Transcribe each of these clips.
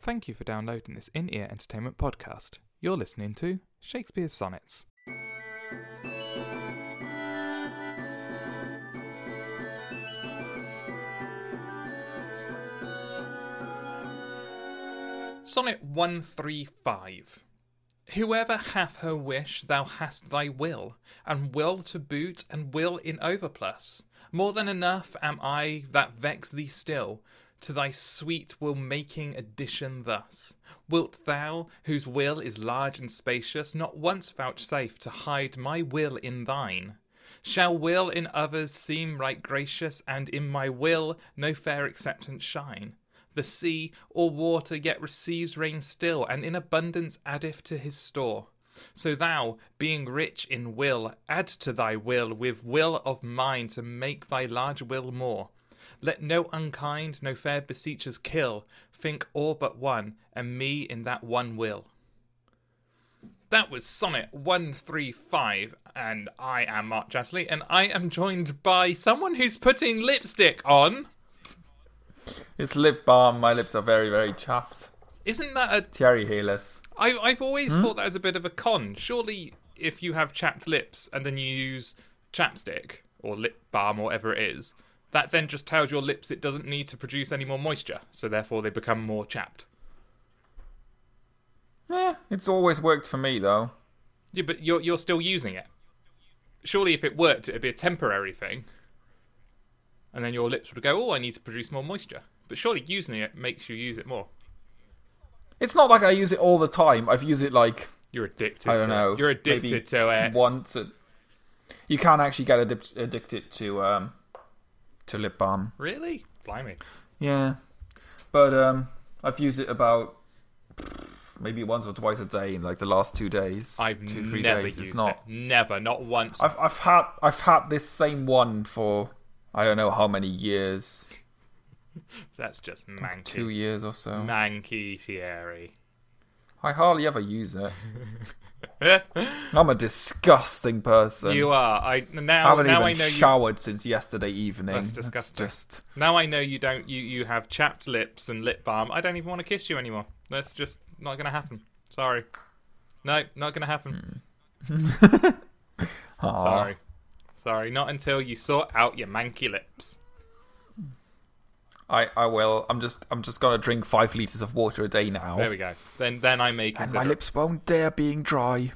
Thank you for downloading this in ear entertainment podcast. You're listening to Shakespeare's Sonnets. Sonnet 135. Whoever hath her wish, thou hast thy will, and will to boot, and will in overplus. More than enough am I that vex thee still, to thy sweet will making addition thus. Wilt thou, whose will is large and spacious, not once vouchsafe to hide my will in thine? Shall will in others seem right gracious, and in my will no fair acceptance shine? The sea or water yet receives rain still, and in abundance addeth to his store. So thou, being rich in will, add to thy will with will of mine to make thy large will more. Let no unkind, no fair beseechers kill, think all but one, and me in that one will. That was Sonnet 135, and I am Mark Jasley, and I am joined by someone who's putting lipstick on. It's lip balm. My lips are very, very chapped. Isn't that a. Thierry Healess. I, I've always hmm? thought that was a bit of a con. Surely, if you have chapped lips and then you use chapstick or lip balm or whatever it is, that then just tells your lips it doesn't need to produce any more moisture, so therefore they become more chapped. Yeah, it's always worked for me though. Yeah, but you're you're still using it. Surely, if it worked, it'd be a temporary thing, and then your lips would go, "Oh, I need to produce more moisture." But surely, using it makes you use it more. It's not like I use it all the time. I've used it like You're addicted. I don't to know. It. You're addicted to it. once. A... You can't actually get addic- addicted to um to lip balm. Really? Blimey. Yeah, but um, I've used it about maybe once or twice a day in like the last two days. I've two three never days. used It's not. it. Never, not once. I've I've had I've had this same one for I don't know how many years, That's just manky. two years or so. Manky Thierry. I hardly ever use it. I'm a disgusting person. you are. I I now. haven't Now even I know you. showered since yesterday evening. That's That's disgusting. just Now I know you don't. You you have chapped lips and lip balm. I don't even want to kiss you anymore. That's just not going to happen. Sorry. No, not going to happen. Hmm. Aw. Sorry. Sorry. Not until you sort out your manky lips. I, I will. I'm just I'm just gonna drink five liters of water a day now. There we go. Then then I may and my lips won't dare being dry.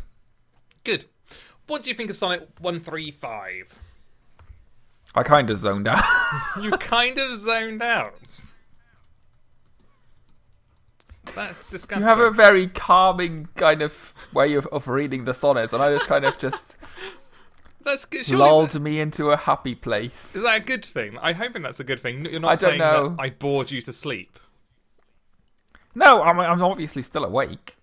Good. What do you think of Sonnet One Three Five? I kind of zoned out. You kind of zoned out. That's disgusting. you have a very calming kind of way of, of reading the sonnets, and I just kind of just That's good. Surely lulled me into a happy place. Is that a good thing? I'm hoping that's a good thing. You're not I don't saying know. that I bored you to sleep. No, I'm I'm obviously still awake.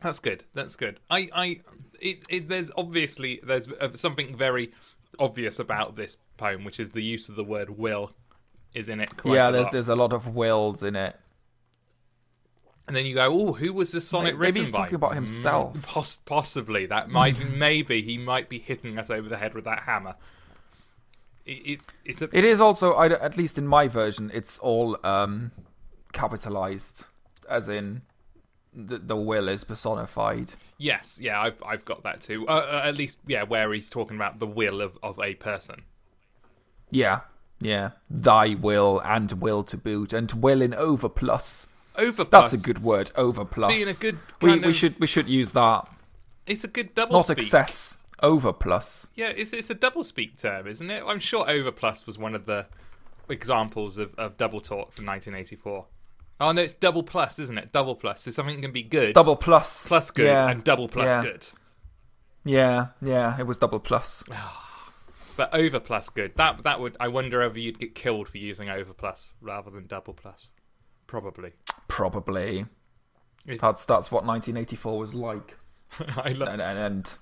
That's good. That's good. I, I, it, it, there's obviously there's uh, something very obvious about this poem, which is the use of the word "will" is in it. Quite yeah, there's lot. there's a lot of wills in it. And then you go, "Oh, who was this sonnet Maybe written he's by?" talking about himself. Mm, poss- possibly that might, maybe he might be hitting us over the head with that hammer. It, it, it's a It is also, I, at least in my version, it's all um, capitalized, as in the, the will is personified. yes, yeah, I've I've got that too. Uh, uh, at least, yeah, where he's talking about the will of of a person. Yeah, yeah. Thy will and will to boot, and will in overplus. Over That's a good word, overplus. Being a good we, we of- should we should use that. It's a good double Not speak. excess, overplus. Yeah, it's it's a double speak term, isn't it? I'm sure overplus was one of the examples of, of double talk from 1984. Oh no, it's double plus, isn't it? Double plus. So something can be good, Double plus. plus good, yeah, and double plus yeah. good. Yeah, yeah. It was double plus. But over plus good. That that would. I wonder whether you'd get killed for using over plus rather than double plus. Probably. Probably. It- That's that's what 1984 was like, I love. and, and, and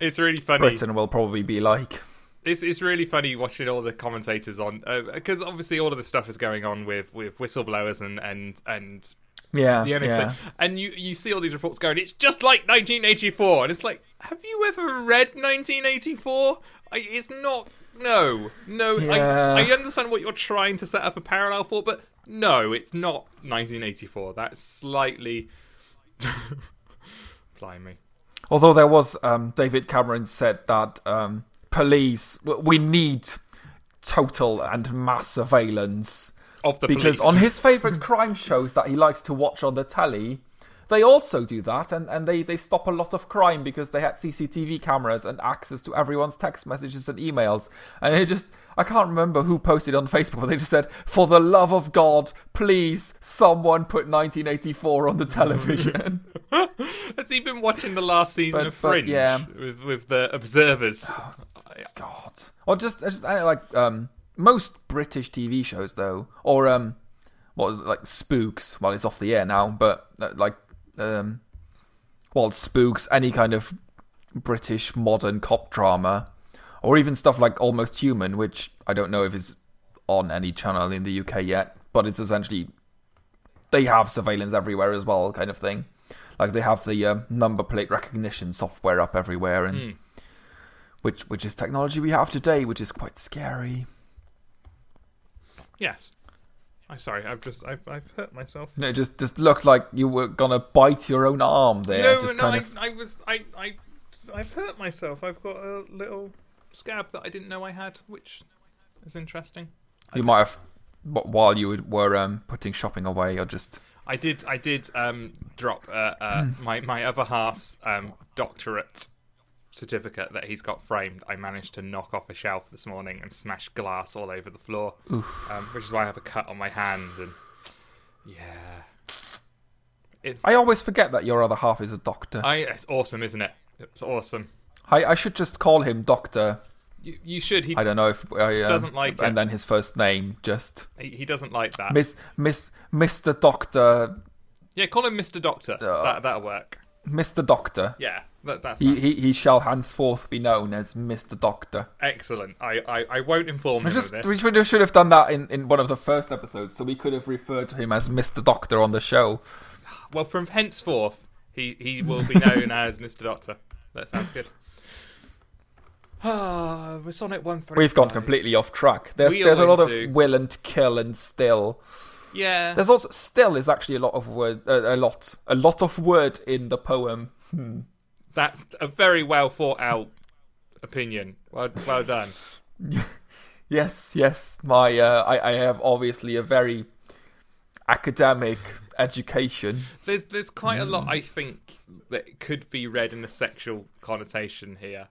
It's really funny. Britain will probably be like. It's it's really funny watching all the commentators on uh, because obviously all of the stuff is going on with with whistleblowers and and and Yeah, the NSA. yeah. And you, you see all these reports going, it's just like 1984. And it's like, have you ever read 1984? I, it's not no, no. Yeah. I, I understand what you're trying to set up a parallel for, but no, it's not 1984. That's slightly. Blimey. Although there was, um, David Cameron said that um, police, we need total and mass surveillance Of the because police. on his favourite crime shows that he likes to watch on the telly, they also do that and, and they, they stop a lot of crime because they had CCTV cameras and access to everyone's text messages and emails. And it just, I can't remember who posted on Facebook, but they just said, for the love of God, please, someone put 1984 on the television. Has he been watching the last season But- of Fringe yeah. with, with the observers? Oh, God. Or just, just I know, like um, most British TV shows, though, or um, what like Spooks. Well, it's off the air now, but uh, like um, well, Spooks, any kind of British modern cop drama, or even stuff like Almost Human, which I don't know if is on any channel in the UK yet, but it's essentially they have surveillance everywhere as well, kind of thing. Like they have the um, number plate recognition software up everywhere, and Hmm. which which is technology we have today, which is quite scary. Yes. I'm sorry. I've just I've, I've hurt myself. No, It just just looked like you were gonna bite your own arm there. no, just no. I, of. I was I I I've hurt myself. I've got a little scab that I didn't know I had, which is interesting. You might have, wh- while you were um, putting shopping away, or just. I did. I did um, drop uh, uh, my my other half's um, doctorate certificate that he's got framed. I managed to knock off a shelf this morning and smash glass all over the floor, um, which is why I have a cut on my hand. And yeah, it, I always forget that your other half is a doctor. I it's awesome, isn't it? It's awesome. I, I should just call him Doctor. You, you should. He I don't know if I um, Doesn't like and it. then his first name just he, he doesn't like that. Miss Miss Mister Doctor yeah, call him Mister Doctor. Uh, that that'll work. Mister Doctor. Yeah, that, that's He, he he shall henceforth be known as Mister Doctor. excellent. I, I, I won't inform We him just of we this. should have, should have done that in, in one of the first episodes, so we could have referred to him as Mister Doctor on the show. Well, from henceforth, he, he will be known as Mr. Doctor. That sounds good. Ah, we're Sonnet 135. We've gone completely off track. There's We there's a lot of always do. will and kill and still. Yeah. There's also still is actually a lot of word uh, a lot a lot of word in the poem. Hmm. That's a very well thought out opinion. Well, well done. Yes, yes. My uh, I I have obviously a very academic education. There's there's quite a Hmm. lot I think that could be read in a sexual connotation here.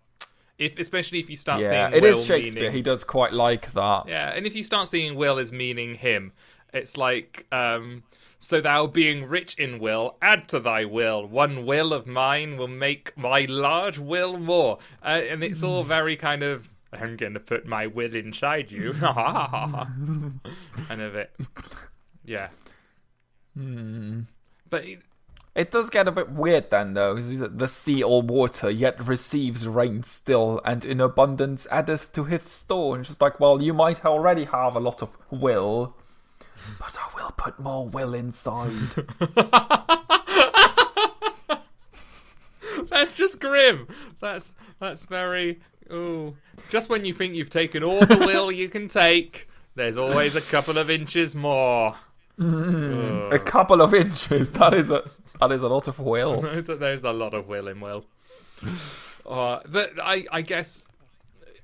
If especially if you start Yeah, seeing it is Will Shakespeare. meaning- He does quite like that. Yeah, and if you start seeing Will as meaning him, it's like, um, so thou being rich in will, add to thy will. One will of mine will make my large will more. Uh, and it's all very kind of, I'm going to put my will inside you. kind of it. Yeah. But it- does get a bit weird then, though. The sea all water, yet receives rain still, and in abundance addeth to his store. And it's just like, well, you might already have a lot of will, but I will put more will inside. that's just grim. That's that's very. Ooh. Just when you think you've taken all the will you can take, there's always a couple of inches more. a couple of inches. That is a that is a lot of will. There's a, lot of will in Will. Uh, but I, I guess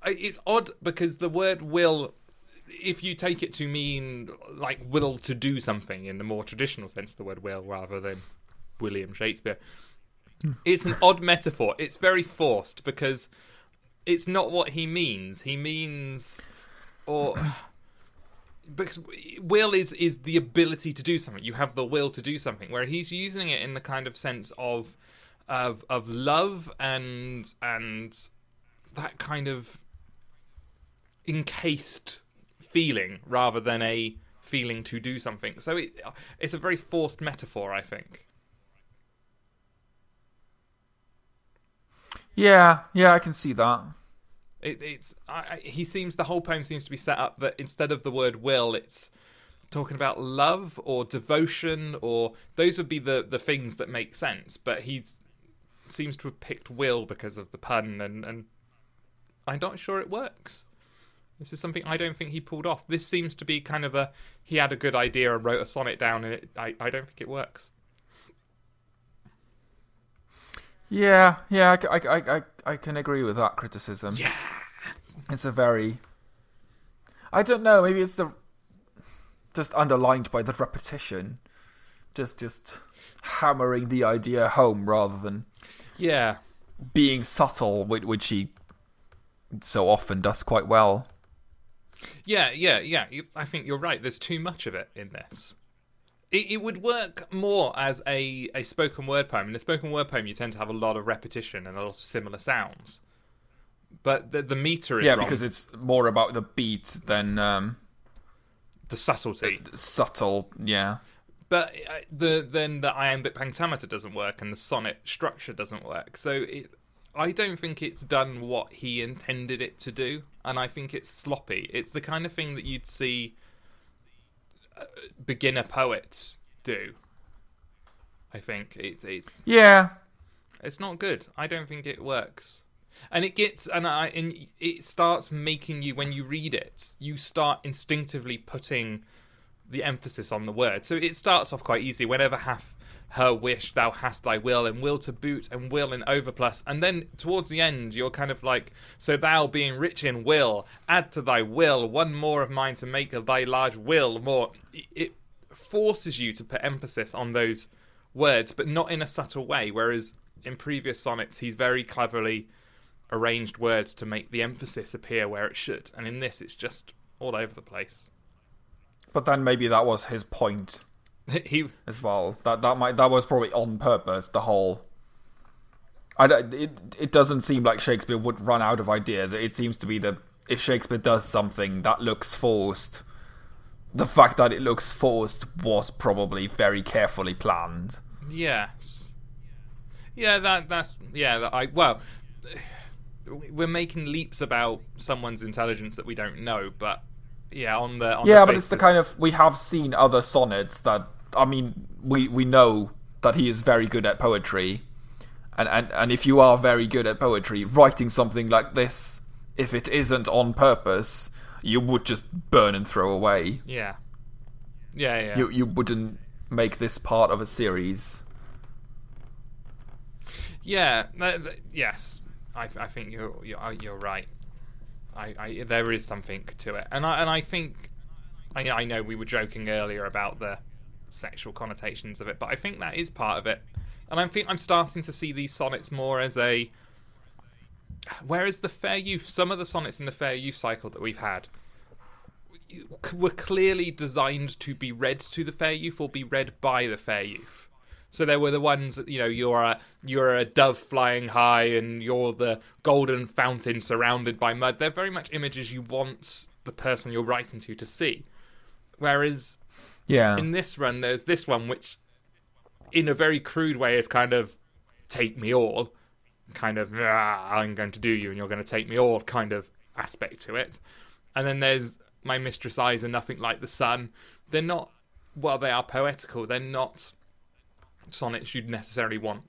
it's odd because the word will, if you take it to mean like will to do something in the more traditional sense of the word will rather than William Shakespeare, it's an odd metaphor. It's very forced because it's not what he means. He means, or because will is is the ability to do something. You have the will to do something. Where he's using it in the kind of sense of of of love and and that kind of encased feeling rather than a feeling to do something. So it it's a very forced metaphor, I think. Yeah, yeah, I can see that. It, it's I, I- he seems the whole poem seems to be set up that instead of the word will, it's talking about love or devotion or those would be the the things that make sense. But he seems to have picked will because of the pun, and and I'm not sure it works. This is something I don't think he pulled off. This seems to be kind of a he had a good idea and wrote a sonnet down, and it, I I don't think it works. Yeah, yeah, I, I, I, I, I can agree with that criticism. Yeah. It's a very. I don't know. Maybe it's the just underlined by the repetition, just just hammering the idea home rather than Yeah. being subtle, which, which he so often does quite well. Yeah, yeah, yeah. I think you're right. There's too much of it in this. It, it would work more as a, a spoken word poem. In a spoken word poem, you tend to have a lot of repetition and a lot of similar sounds. But the, the meter is Yeah, wrong. because it's more about the beat than um, the subtlety. subtle. Yeah, But uh, the then the iambic pentameter doesn't work and the sonnet structure doesn't work. So it, I don't think it's done what he intended it to do, and I think it's sloppy. It's the kind of thing that you'd see uh, beginner poets do. I think it, it's yeah, it's not good. I don't think it works. And it gets and I and it starts making you when you read it, you start instinctively putting the emphasis on the word. So it starts off quite easy. Whenever hath her wish, thou hast thy will, and will to boot, and will in overplus. And then towards the end, you're kind of like, so thou being rich in will, add to thy will one more of mine to make of thy large will more. It forces you to put emphasis on those words, but not in a subtle way. Whereas in previous sonnets, he's very cleverly arranged words to make the emphasis appear where it should. And in this, it's just all over the place. but then maybe that was his point he as well. That that might that was probably on purpose. The whole. I don't, it it doesn't seem like Shakespeare would run out of ideas. It seems to be that if Shakespeare does something that looks forced, the fact that it looks forced was probably very carefully planned. Yes. Yeah, that that's yeah. That I well, we're making leaps about someone's intelligence that we don't know, but yeah, on the on yeah, the but it's the kind of we have seen other sonnets that I mean we we know that he is very good at poetry, and and and if you are very good at poetry, writing something like this, if it isn't on purpose, you would just burn and throw away. yeah, yeah, yeah. You you wouldn't make this part of a series. Yeah, th- th- yes, I, I think you're you're, uh, you're right. I, I there is something to it, and I and I think I, I know we were joking earlier about the sexual connotations of it, but I think that is part of it, and I think I'm starting to see these sonnets more as a. Whereas the fair youth, some of the sonnets in the fair youth cycle that we've had were clearly designed to be read to the fair youth or be read by the fair youth. So there were the ones that you know you're a you're a dove flying high and you're the golden fountain surrounded by mud. They're very much images you want the person you're writing to to see. Whereas Yeah, in this run, there's this one which, in a very crude way, is kind of take me all, kind of "Ah, I'm going to do you and you're going to take me all kind of aspect to it. And then there's my mistress eyes are nothing like the sun. They're not, well, they are poetical. They're not sonnets you'd necessarily want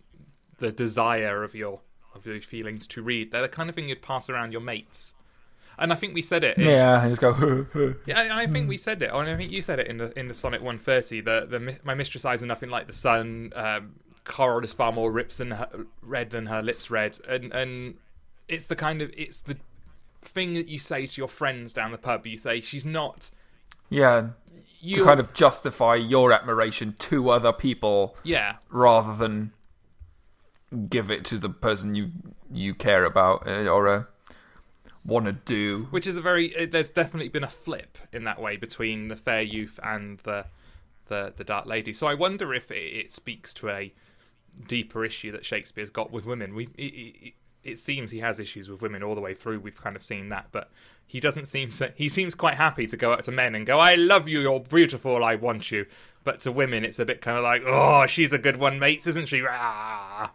the desire of your of your feelings to read. They're the kind of thing you'd pass around your mates. And I think we said it. in- yeah, and just go. Yeah, I, I think we said it, and I think you said it in the in the Sonnet 130. The the my mistress eyes are nothing like the sun. Um, coral is far more rips than her, red than her lips red, and and it's the kind of it's the thing that you say to your friends down the pub. You say she's not. Yeah, You to kind of justify your admiration to other people yeah. rather than give it to the person you you care about uh, or uh, want to do. which is a very uh, there's definitely been a flip in that way between the fair youth and the the the dark lady. So i wonder if it, it speaks to a deeper issue that shakespeare's got with women. We it, it, it seems he has issues with women all the way through we've kind of seen that but he doesn't seem to he seems quite happy to go up to men and go i love you you're beautiful i want you but to women it's a bit kind of like oh she's a good one mates isn't she ah.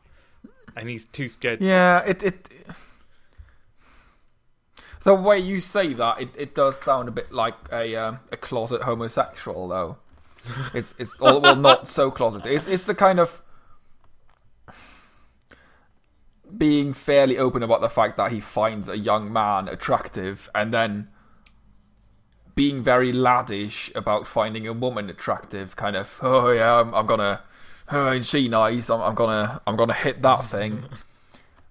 and he's too scared Yeah, it it. The way you say that, it, it does sound a bit like a um, a closet homosexual, though. It's it's well, well not so closet. It's it's the kind of being fairly open about the fact that he finds a young man attractive, and then being very laddish about finding a woman attractive. Kind of, oh yeah, I'm, I'm gonna, oh, ain't she nice? I'm, I'm gonna, I'm gonna hit that thing.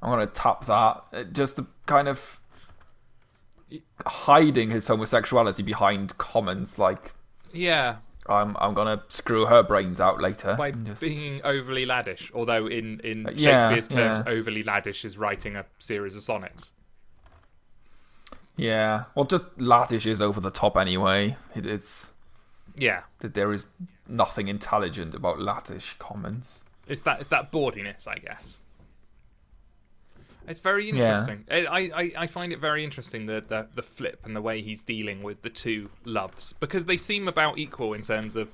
I'm gonna tap that. It just the kind of hiding his homosexuality behind comments like, Yeah, I'm, I'm gonna screw her brains out later. by just- being overly laddish. Although in in uh, yeah, Shakespeare's terms, yeah. overly laddish is writing a series of sonnets. yeah, well, just laddish is over the top anyway. It, it's Yeah, that there is nothing intelligent about laddish comments. it's that it's that bawdiness, I guess. It's very Yeah. interesting. I, I, I find it very interesting the, the the flip and the way he's dealing with the two loves because they seem about equal in terms of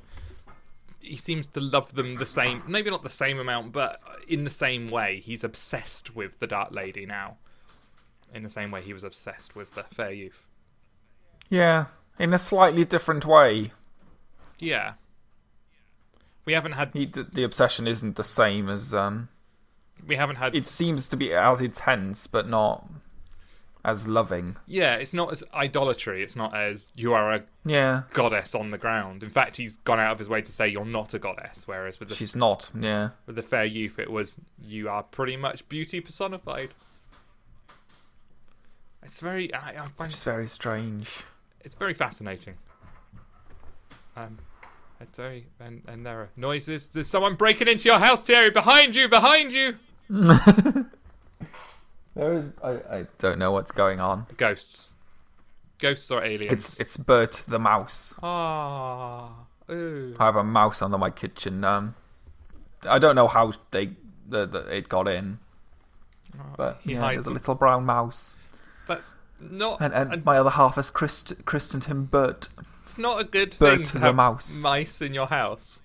he seems to love them the same, maybe not the same amount, but in the same way. He's obsessed with the Dark Lady now, in the same way he was obsessed with the Fair Youth. Yeah, in a slightly different way. Yeah, we haven't had He, the, the obsession isn't the same as um. We haven't had It seems to be as intense, but not as loving. yeah. It's not as idolatry. It's not as you are a Yeah, goddess on the ground. In fact, he's gone out of his way to say you're not a goddess. Whereas with the she's not. Yeah, with the fair youth, it was you are pretty much beauty personified. It's very I, I find is very strange. it's very fascinating. Um, it's very and and there are noises. There's someone breaking into your house, Terry. Behind you, behind you. There is. I, I don't know what's going on. Ghosts, ghosts or aliens. It's it's Bert the mouse. ah. Ooh. I have a mouse under my kitchen. Um, I don't know how they the, the, it got in, but He yeah, hides there's a little brown mouse, That's not. and and a- my other half has christ, christened him Bert. it's not a good Bert thing to the have mouse. mice in your house.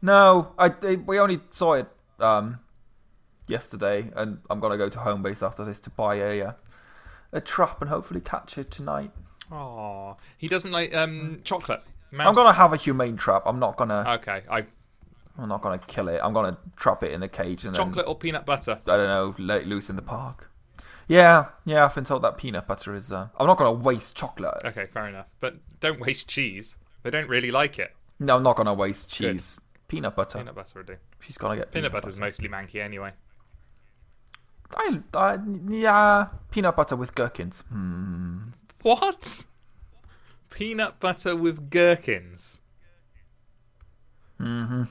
No, I, I we only saw it um yesterday, and I'm gonna go to Homebase after this to buy a uh, a trap and hopefully catch it tonight. Oh, he doesn't like um chocolate. Mouse. I'm gonna have a humane trap. I'm not gonna Okay, I've I'm not gonna kill it. I'm gonna trap it in a cage and chocolate or peanut butter. I don't know let it loose in the park. Yeah, yeah. I've been told that peanut butter is. Uh, I'm not gonna waste chocolate. Okay, fair enough. But don't waste cheese. They don't really like it. No, I'm not gonna waste cheese. Peanut butter. Peanut butter would do. She's gonna get Peanut peanut, butter's mostly manky anyway. I, I, yeah, peanut butter with gherkins. Hmm. What? Peanut butter with gherkins. Mm-hmm.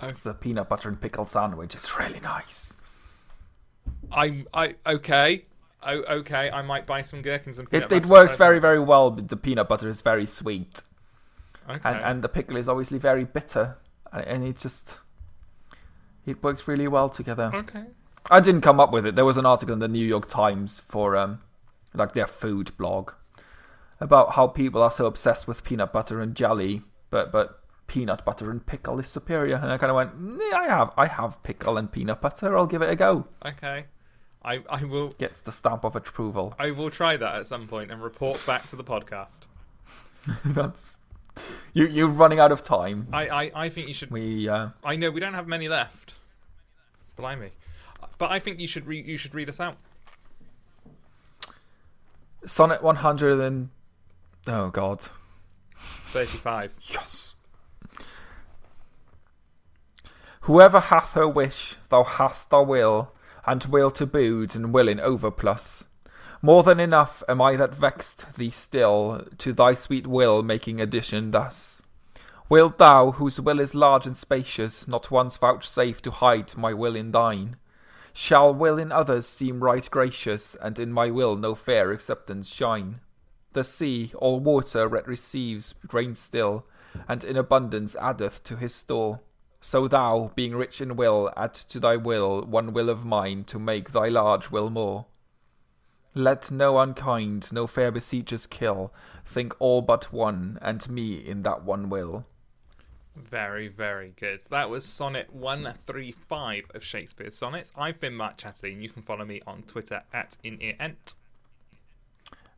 Oh. It's a peanut butter and pickle sandwich. It's really nice. I'm I okay. Oh, okay. I might buy some gherkins and peanut It, it works very, very well. But the peanut butter is very sweet, Okay. and and the pickle is obviously very bitter, and it just it works really well together. okay. I didn't come up with it. There was an article in the New York Times for um, like their food blog about how people are so obsessed with peanut butter and jelly, but but peanut butter and pickle is superior. And I kind of went, "Yeah, I have I have pickle and peanut butter. I'll give it a go. Okay. I I will Gets the stamp of approval. I will try that at some point and report back to the podcast. That's you. You're running out of time. I I, I think you should. We uh, I know we don't have many left. Blimey. But I think you should re- you should read us out. Sonnet 100 and oh god, Thirty-five. yes. Whoever hath her wish, thou hast thy will, and will to boot, and will in overplus. More than enough am I that vexed thee still, to thy sweet will making addition thus. Wilt thou, whose will is large and spacious, not once vouchsafe to hide my will in thine? Shall will in others seem right gracious, and in my will no fair acceptance shine? The sea, all water, yet receives rain still, and in abundance addeth to his store. So thou, being rich in will, add to thy will one will of mine to make thy large will more. Let no unkind, no fair besiegers kill, think all but one, and me in that one will. Very, very good. That was Sonnet 135 of Shakespeare's Sonnets. I've been Mark Chatterley, and you can follow me on Twitter at InEarEnt.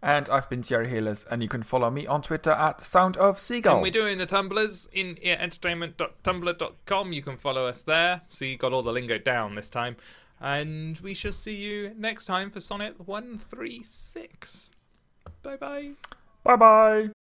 And I've been Thierry Healers, and you can follow me on Twitter at Sound of Seagulls. And we're doing the Tumblrs in earentertainment.tumblr.com. You can follow us there. See, you got all the lingo down this time. And we shall see you next time for Sonnet 136. Bye bye. Bye bye.